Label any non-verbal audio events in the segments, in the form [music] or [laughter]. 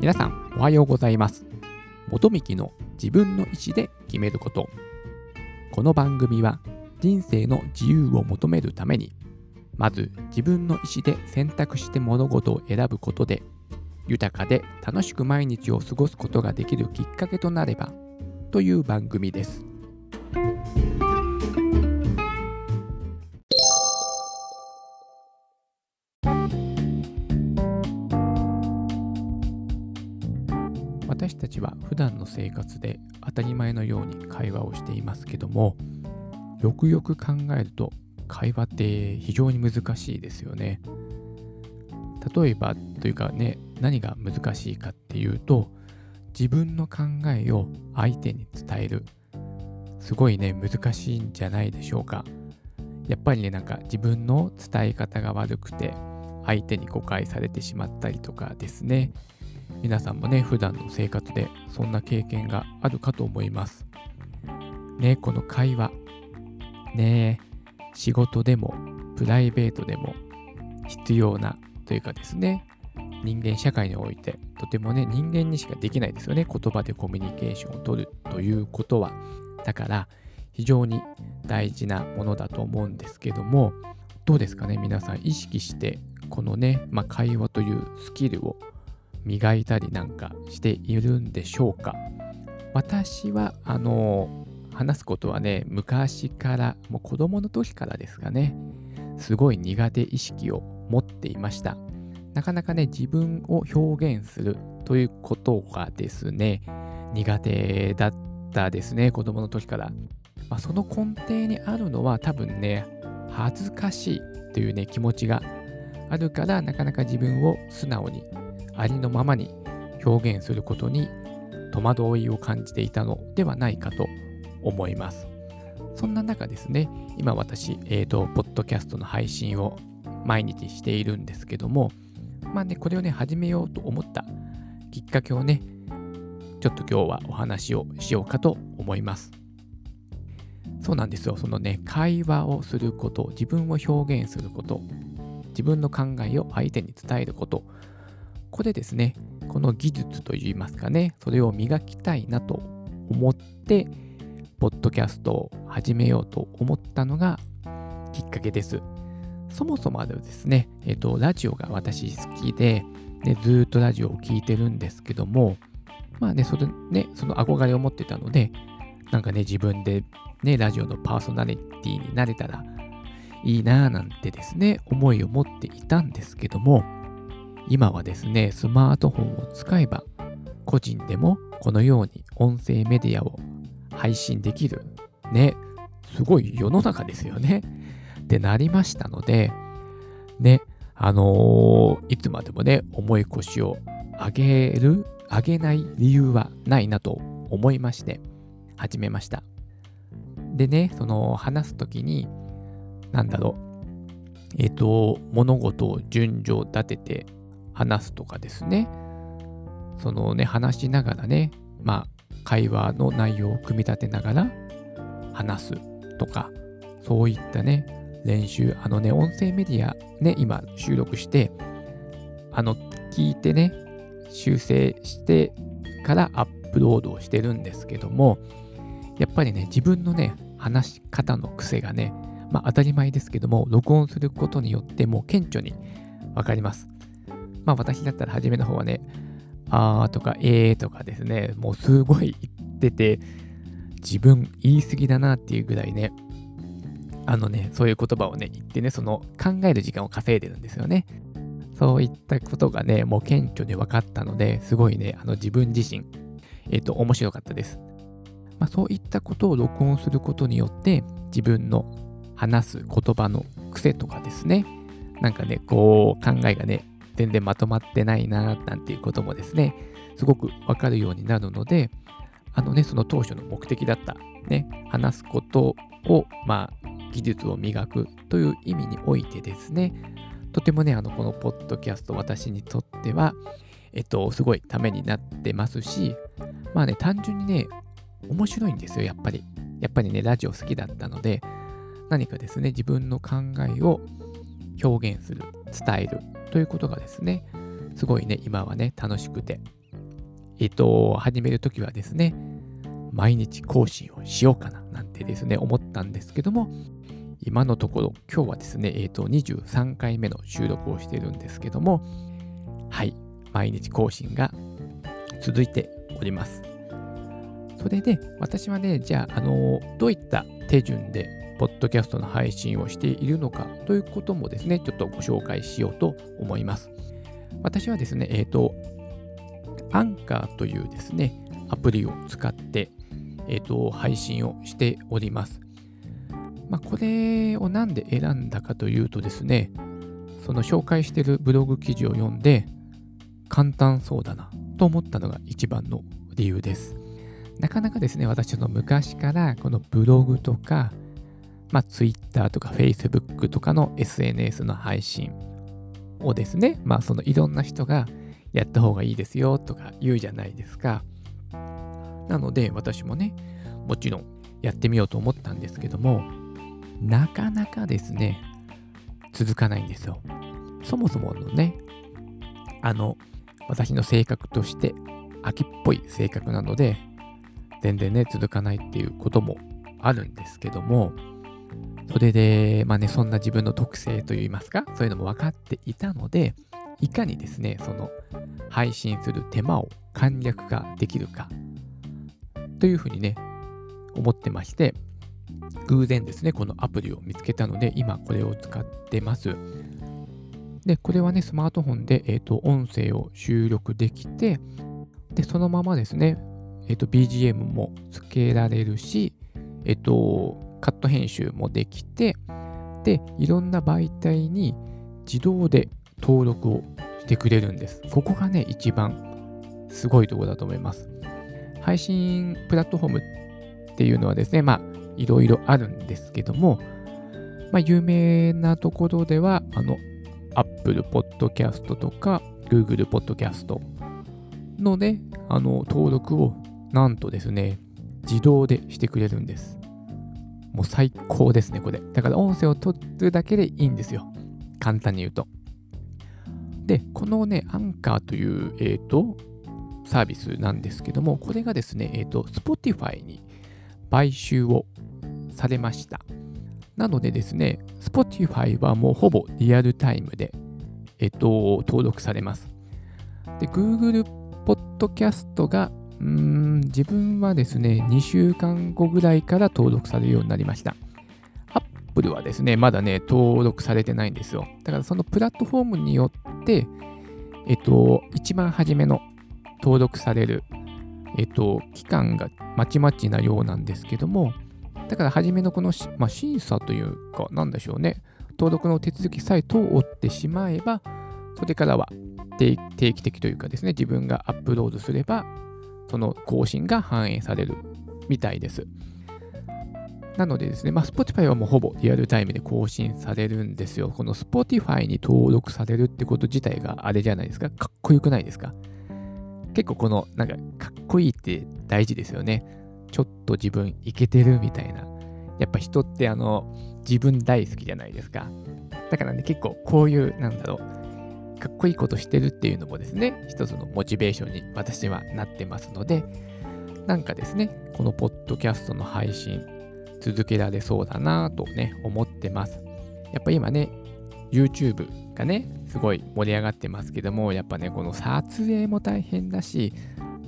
皆さんおはようございます。元幹の自分の意思で決めること。この番組は人生の自由を求めるためにまず自分の意思で選択して物事を選ぶことで豊かで楽しく毎日を過ごすことができるきっかけとなればという番組です。私たちは普段の生活で当たり前のように会話をしていますけどもよくよく考えると会話って非常に難しいですよね。例えばというかね何が難しいかっていうと自分の考えを相手に伝える。すごいね難しいんじゃないでしょうか。やっぱりねなんか自分の伝え方が悪くて相手に誤解されてしまったりとかですね。皆さんもね普段の生活でそんな経験があるかと思います。ねこの会話。ね仕事でもプライベートでも必要なというかですね。人間社会においてとてもね人間にしかできないですよね。言葉でコミュニケーションをとるということは。だから非常に大事なものだと思うんですけどもどうですかね皆さん。意識してこのね、まあ、会話というスキルを磨いたりなんかしているんでしょうか。私はあの話すことはね昔からもう子供の時からですかね。すごい苦手意識を持っていました。なかなかね自分を表現するということがですね苦手だったですね子供の時から、まあ、その根底にあるのは多分ね恥ずかしいというね気持ちがあるからなかなか自分を素直にありのままに表現することに戸惑いを感じていたのではないかと思います。そんな中ですね、今私、えっ、ー、と、ポッドキャストの配信を毎日しているんですけども、まあね、これをね、始めようと思ったきっかけをね、ちょっと今日はお話をしようかと思います。そうなんですよ。そのね、会話をすること、自分を表現すること、自分の考えを相手に伝えること、これですね、この技術といいますかね、それを磨きたいなと思って、ポッドキャストを始めようと思ったのがきっかけです。そもそもはですね、えっ、と、ラジオが私好きで、ね、ずっとラジオを聴いてるんですけども、まあね、それね、その憧れを持ってたので、なんかね、自分でね、ラジオのパーソナリティになれたらいいなぁなんてですね、思いを持っていたんですけども、今はですね、スマートフォンを使えば、個人でもこのように音声メディアを配信できる。ね、すごい世の中ですよね。ってなりましたので、ね、あのー、いつまでもね、重い腰を上げる、上げない理由はないなと思いまして、始めました。でね、その話すときに、なんだろう、えっ、と、物事を順序立てて話すとかですね、そのね、話しながらね、まあ、会話の内容を組み立てながら話すとか、そういったね、練習、あのね、音声メディアね、今収録して、あの、聞いてね、修正してからアップロードをしてるんですけども、やっぱりね、自分のね、話し方の癖がね、まあ当たり前ですけども、録音することによってもう顕著にわかります。まあ私だったら初めの方はね、あーとかえーとかですね、もうすごい言ってて、自分言い過ぎだなっていうぐらいね、あのね、そういう言葉をね、言ってね、その考える時間を稼いでるんですよね。そういったことがね、もう顕著で分かったので、すごいね、あの自分自身、えっ、ー、と、面白かったです。まあ、そういったことを録音することによって、自分の話す言葉の癖とかですね、なんかね、こう考えがね、全然まとまってないな、なんていうこともですね、すごくわかるようになるので、あのね、その当初の目的だった、ね、話すことを、まあ、技術を磨くという意味においてですね、とてもね、あの、このポッドキャスト、私にとっては、えっと、すごいためになってますし、まあね、単純にね、面白いんですよ、やっぱり。やっぱりね、ラジオ好きだったので、何かですね、自分の考えを表現する、伝えるということがですね、すごいね、今はね、楽しくて、えっ、と、始めるときはですね、毎日更新をしようかななんてですね、思ったんですけども、今のところ、今日はですね、えっ、と、23回目の収録をしてるんですけども、はい、毎日更新が続いております。それで、私はね、じゃあ、あの、どういった手順で、ポッドキャストの配信をしているのかということもですね、ちょっとご紹介しようと思います。私はですね、えっ、ー、と、アンカーというですね、アプリを使って、えっ、ー、と、配信をしております。まあ、これをなんで選んだかというとですね、その紹介しているブログ記事を読んで、簡単そうだなと思ったのが一番の理由です。なかなかですね、私の昔からこのブログとか、まあ、Twitter とか Facebook とかの SNS の配信をですね、まあ、そのいろんな人がやった方がいいですよとか言うじゃないですか。なので、私もね、もちろんやってみようと思ったんですけども、なかなかですね、続かないんですよ。そもそものね、あの、私の性格として秋っぽい性格なので、全然ね、続かないっていうこともあるんですけども、それで、まあね、そんな自分の特性といいますか、そういうのも分かっていたので、いかにですね、その配信する手間を簡略化できるか、というふうにね、思ってまして、偶然ですね、このアプリを見つけたので、今これを使ってます。で、これはね、スマートフォンで、えーと、音声を収録できて、で、そのままですね、えっ、ー、と、BGM もつけられるし、えっ、ー、と、カット編集もできて、で、いろんな媒体に自動で登録をしてくれるんです。ここがね、一番すごいとこだと思います。配信プラットフォームっていうのはですね、まあ、いろいろあるんですけども、まあ、有名なところでは、あの、Apple Podcast とか Google Podcast のね、あの、登録をなんとですね、自動でしてくれるんです。もう最高ですね、これ。だから音声を取るだけでいいんですよ。簡単に言うと。で、このね、アンカーという、えっ、ー、と、サービスなんですけども、これがですね、えっ、ー、と、Spotify に買収をされました。なのでですね、Spotify はもうほぼリアルタイムで、えっ、ー、と、登録されます。で、Google Podcast がうーん、自分はですね、2週間後ぐらいから登録されるようになりました。Apple はですね、まだね、登録されてないんですよ。だからそのプラットフォームによって、えっと、一番初めの登録される、えっと、期間がまちまちなようなんですけども、だから初めのこの、まあ、審査というか、なんでしょうね、登録の手続きさえ通ってしまえば、それからは定期的というかですね、自分がアップロードすれば、その更新が反映されるみたいです。なのでですね、まあ、Spotify はもうほぼリアルタイムで更新されるんですよ。この Spotify に登録されるってこと自体があれじゃないですか。かっこよくないですか結構この、なんか、かっこいいって大事ですよね。ちょっと自分いけてるみたいな。やっぱ人ってあの、自分大好きじゃないですか。だからね、結構こういう、なんだろう、かっこいいことしてるっていうのもですね、一つのモチベーションに私はなってますので、なんかですね、このポッドキャストの配信続けられそうだなとね、思ってます。やっぱ今ね、YouTube がね、すごい盛り上がってますけども、やっぱね、この撮影も大変だし、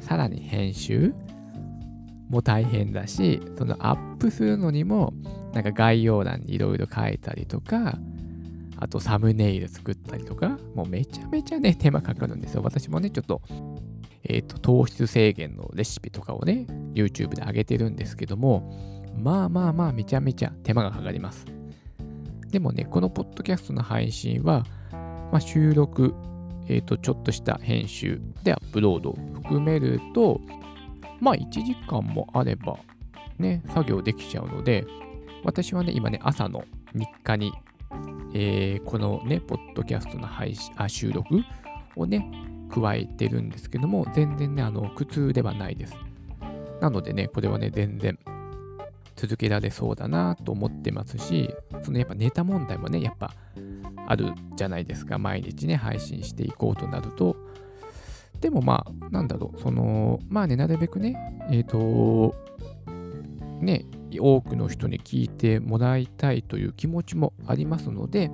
さらに編集も大変だし、そのアップするのにも、なんか概要欄にいろいろ書いたりとか、あとサムネイル作ったりとか、もうめちゃめちゃね、手間かかるんですよ。私もね、ちょっと、えっ、ー、と、糖質制限のレシピとかをね、YouTube で上げてるんですけども、まあまあまあ、めちゃめちゃ手間がかかります。でもね、このポッドキャストの配信は、まあ、収録、えっ、ー、と、ちょっとした編集でアップロード含めると、まあ、1時間もあれば、ね、作業できちゃうので、私はね、今ね、朝の日課にえー、このね、ポッドキャストの配信あ収録をね、加えてるんですけども、全然ね、あの、苦痛ではないです。なのでね、これはね、全然続けられそうだなと思ってますし、そのやっぱネタ問題もね、やっぱあるじゃないですか。毎日ね、配信していこうとなると、でもまあ、なんだろう、その、まあね、なるべくね、えっ、ー、と、ね、多くの人に聞いてもらいたいという気持ちもありますので、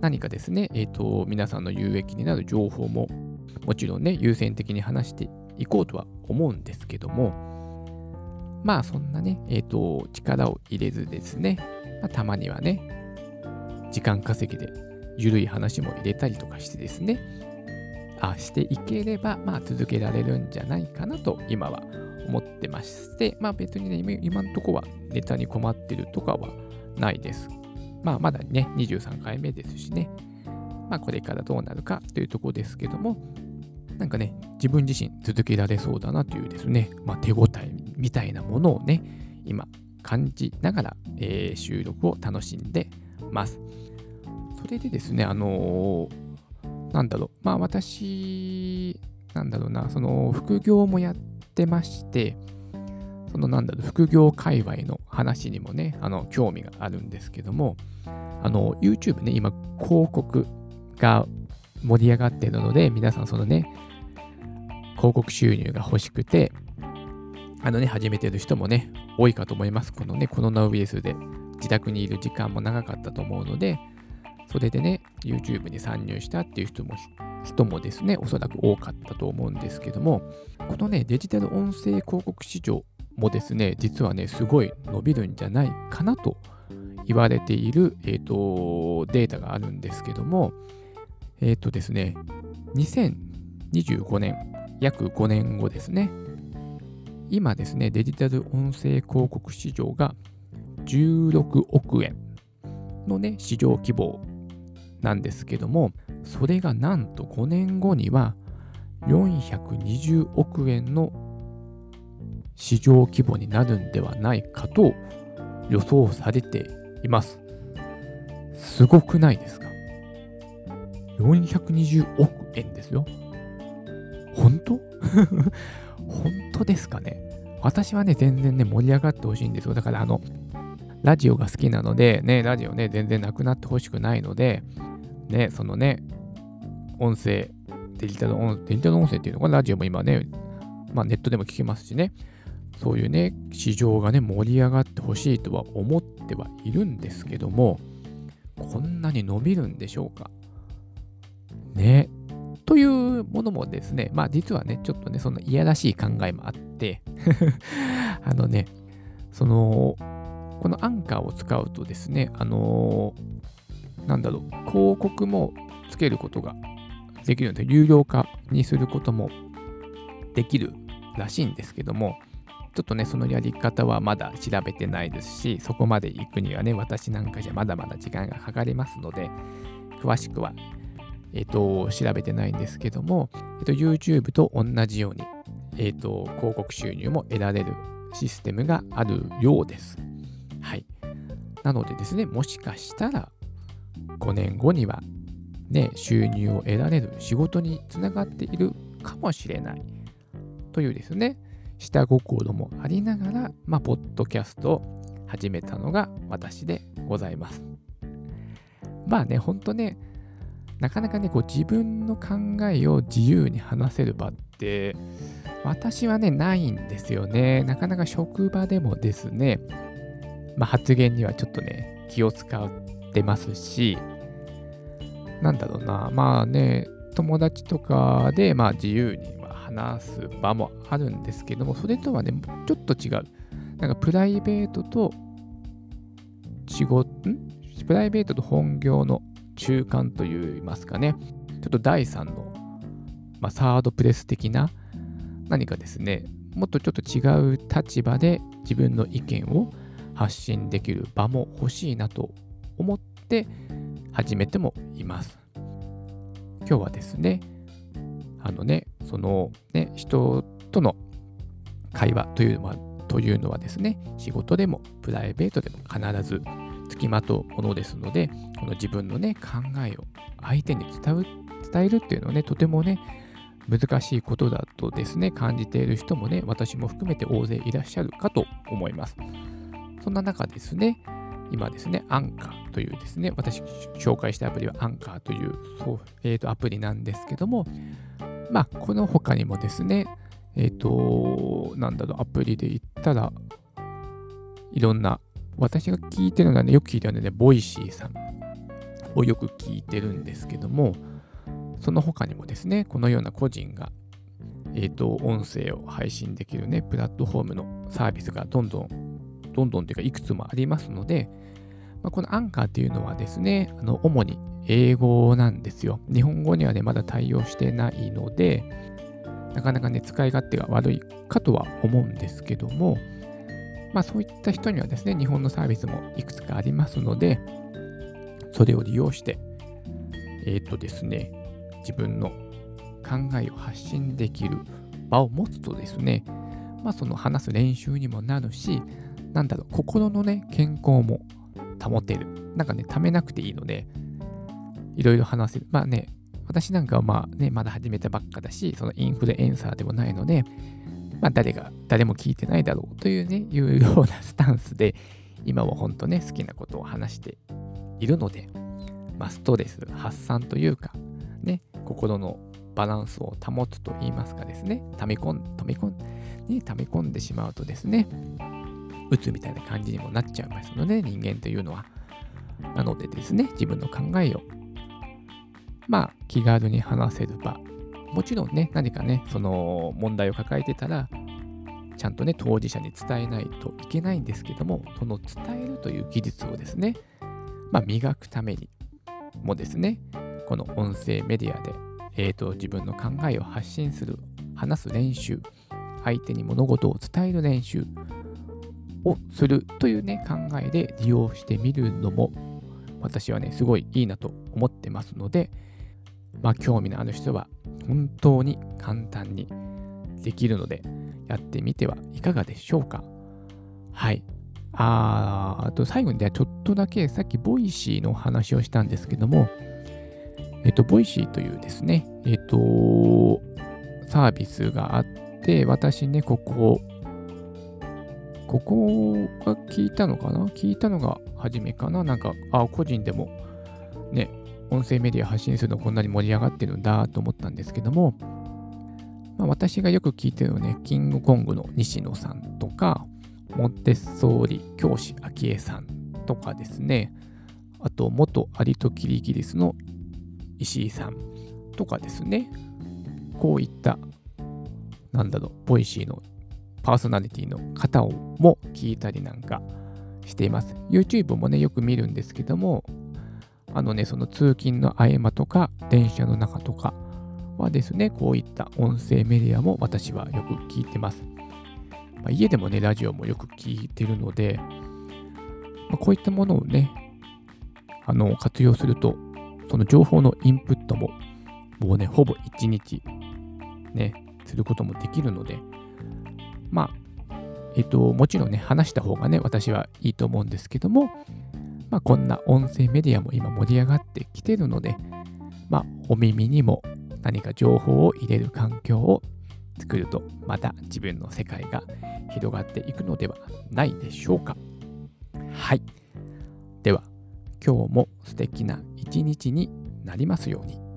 何かですね、えっ、ー、と、皆さんの有益になる情報も、もちろんね、優先的に話していこうとは思うんですけども、まあそんなね、えっ、ー、と、力を入れずですね、まあ、たまにはね、時間稼ぎで緩い話も入れたりとかしてですね、あしていければ、まあ続けられるんじゃないかなと今は思ってまして、まあ別にね、今のとこはネタに困ってるとかはないです。まあまだね、23回目ですしね、まあこれからどうなるかというとこですけども、なんかね、自分自身続けられそうだなというですね、まあ手応えみたいなものをね、今感じながら、えー、収録を楽しんでます。それでですね、あのー、なんだろう、まあ私、なんだろうな、その副業もやってまして、そのなんだろう、副業界隈の話にもね、あの、興味があるんですけども、あの、YouTube ね、今、広告が盛り上がってるので、皆さんそのね、広告収入が欲しくて、あのね、始めてる人もね、多いかと思います。このね、コロナウイルスで自宅にいる時間も長かったと思うので、それでね、YouTube に参入したっていう人も人もですね、おそらく多かったと思うんですけども、このね、デジタル音声広告市場もですね、実はね、すごい伸びるんじゃないかなと言われている、えーと、データがあるんですけども、えっ、ー、とですね、2025年、約5年後ですね、今ですね、デジタル音声広告市場が16億円のね、市場規模なんですけども、それがなんと5年後には420億円の市場規模になるんではないかと予想されています。すごくないですか ?420 億円ですよ。本当？[laughs] 本当ですかね？私はね、全然ね、盛り上がってほしいんですよ。だから、あの、ラジオが好きなので、ね、ラジオね、全然なくなってほしくないので、ね、そのね、音声、デジタル音デジタル音声っていうのかな、ラジオも今ね、まあネットでも聞けますしね、そういうね、市場がね、盛り上がってほしいとは思ってはいるんですけども、こんなに伸びるんでしょうか。ね。というものもですね、まあ実はね、ちょっとね、そのいやらしい考えもあって [laughs] あのね、その、このアンカーを使うとですね、あのー、なんだろう、広告もつけることができるので、有料化にすることもできるらしいんですけども、ちょっとね、そのやり方はまだ調べてないですし、そこまで行くにはね、私なんかじゃまだまだ時間がかかりますので、詳しくは、えっ、と、調べてないんですけども、えっ、と、YouTube と同じように、えっ、と、広告収入も得られるシステムがあるようです。はい。なのでですね、もしかしたら、5年後にはね、収入を得られる仕事につながっているかもしれないというですね、下心もありながら、まあ、ポッドキャストを始めたのが私でございます。まあね、ほんとね、なかなかね、こう自分の考えを自由に話せる場って、私はね、ないんですよね。なかなか職場でもですね、まあ、発言にはちょっとね、気を使ってますし、なんだろうな、まあね、友達とかで、まあ自由に話す場もあるんですけども、それとはね、ちょっと違う。なんかプライベートと仕事、ん？プライベートと本業の中間といいますかね、ちょっと第3の、まあ、サードプレス的な何かですね、もっとちょっと違う立場で自分の意見を発信できる場も欲しいなと思って始めてもいます。今日はですね、あのね、そのね、人との会話というのはというのはですね、仕事でもプライベートでも必ず付きまとうものですので、この自分のね、考えを相手に伝う伝えるっていうのはね、とてもね、難しいことだとですね、感じている人もね、私も含めて大勢いらっしゃるかと思います。そんな中ですね、今ですね、アンカーというですね、私紹介したアプリはアンカーというそう、えーと、アプリなんですけども、まあ、この他にもですね、えっ、ー、と、なんだろう、アプリで言ったら、いろんな、私が聞いてるのはね、よく聞いてるので、ね、 Voicy さんをよく聞いてるんですけども、その他にもですね、このような個人が、えっ、ー、と、音声を配信できるね、プラットフォームのサービスがどんどん、どんどんというか、いくつもありますので、まあ、このアンカーっていうのはですね、あの主に英語なんですよ。日本語にはね、まだ対応してないので、なかなかね、使い勝手が悪いかとは思うんですけども、まあそういった人にはですね、日本のサービスもいくつかありますので、それを利用して、えっ、ー、とですね、自分の考えを発信できる場を持つとですね、まあその話す練習にもなるし、なんだろう、心のね、健康も保てる。なんかね、ためなくていいので、いろいろ話せる。まあね、私なんかはまあね、まだ始めたばっかだし、そのインフルエンサーでもないので、まあ誰が、誰も聞いてないだろうというね、いうようなスタンスで、今は本当ね、好きなことを話しているので、まあストレス発散というか、ね、心のバランスを保つと言いますかですね、溜め込ん、溜め込ん、ね、溜め込んでしまうとですね、うつみたいな感じにもなっちゃいますので、人間というのは。なのでですね、自分の考えを、まあ、気軽に話せる場。もちろんね、何かね、その問題を抱えてたら、ちゃんとね、当事者に伝えないといけないんですけども、その伝えるという技術をですね、まあ、磨くためにもですね、この音声メディアで、えーと、自分の考えを発信する、話す練習、相手に物事を伝える練習、をするというね、考えで利用してみるのも、私はね、すごいいいなと思ってますので、まあ、興味のある人は、本当に簡単にできるので、やってみてはいかがでしょうか。はい。ああと最後にね、ちょっとだけさっき Voicy の話をしたんですけども、えっと、 Voicy というですね、えっと、サービスがあって、私ね、ここここが聞いたのかな？聞いたのが初めかな？なんか、あ、個人でもね、音声メディア発信するのこんなに盛り上がってるんだと思ったんですけども、まあ、私がよく聞いてるのね、キングコングの西野さんとか、モンテッソーリ教師昭恵さんとかですね、あと、元アリ toキリギリスの石井さんとかですね、こういった、なんだろう、 Voicy のパーソナリティの方をも聞いたりなんかしています。YouTube もね、よく見るんですけども、あのね、その通勤の合間とか、電車の中とかはですね、こういった音声メディアも私はよく聞いてます。まあ、家でもね、ラジオもよく聞いてるので、まあ、こういったものをね、あの、活用すると、その情報のインプットも、もうね、ほぼ1日、ね、することもできるので、まあ、えっと、もちろんね、話した方がね、私はいいと思うんですけども、まあ、こんな音声メディアも今盛り上がってきてるので、まあ、お耳にも何か情報を入れる環境を作ると、また自分の世界が広がっていくのではないでしょうか。はい。では、今日も素敵な一日になりますように。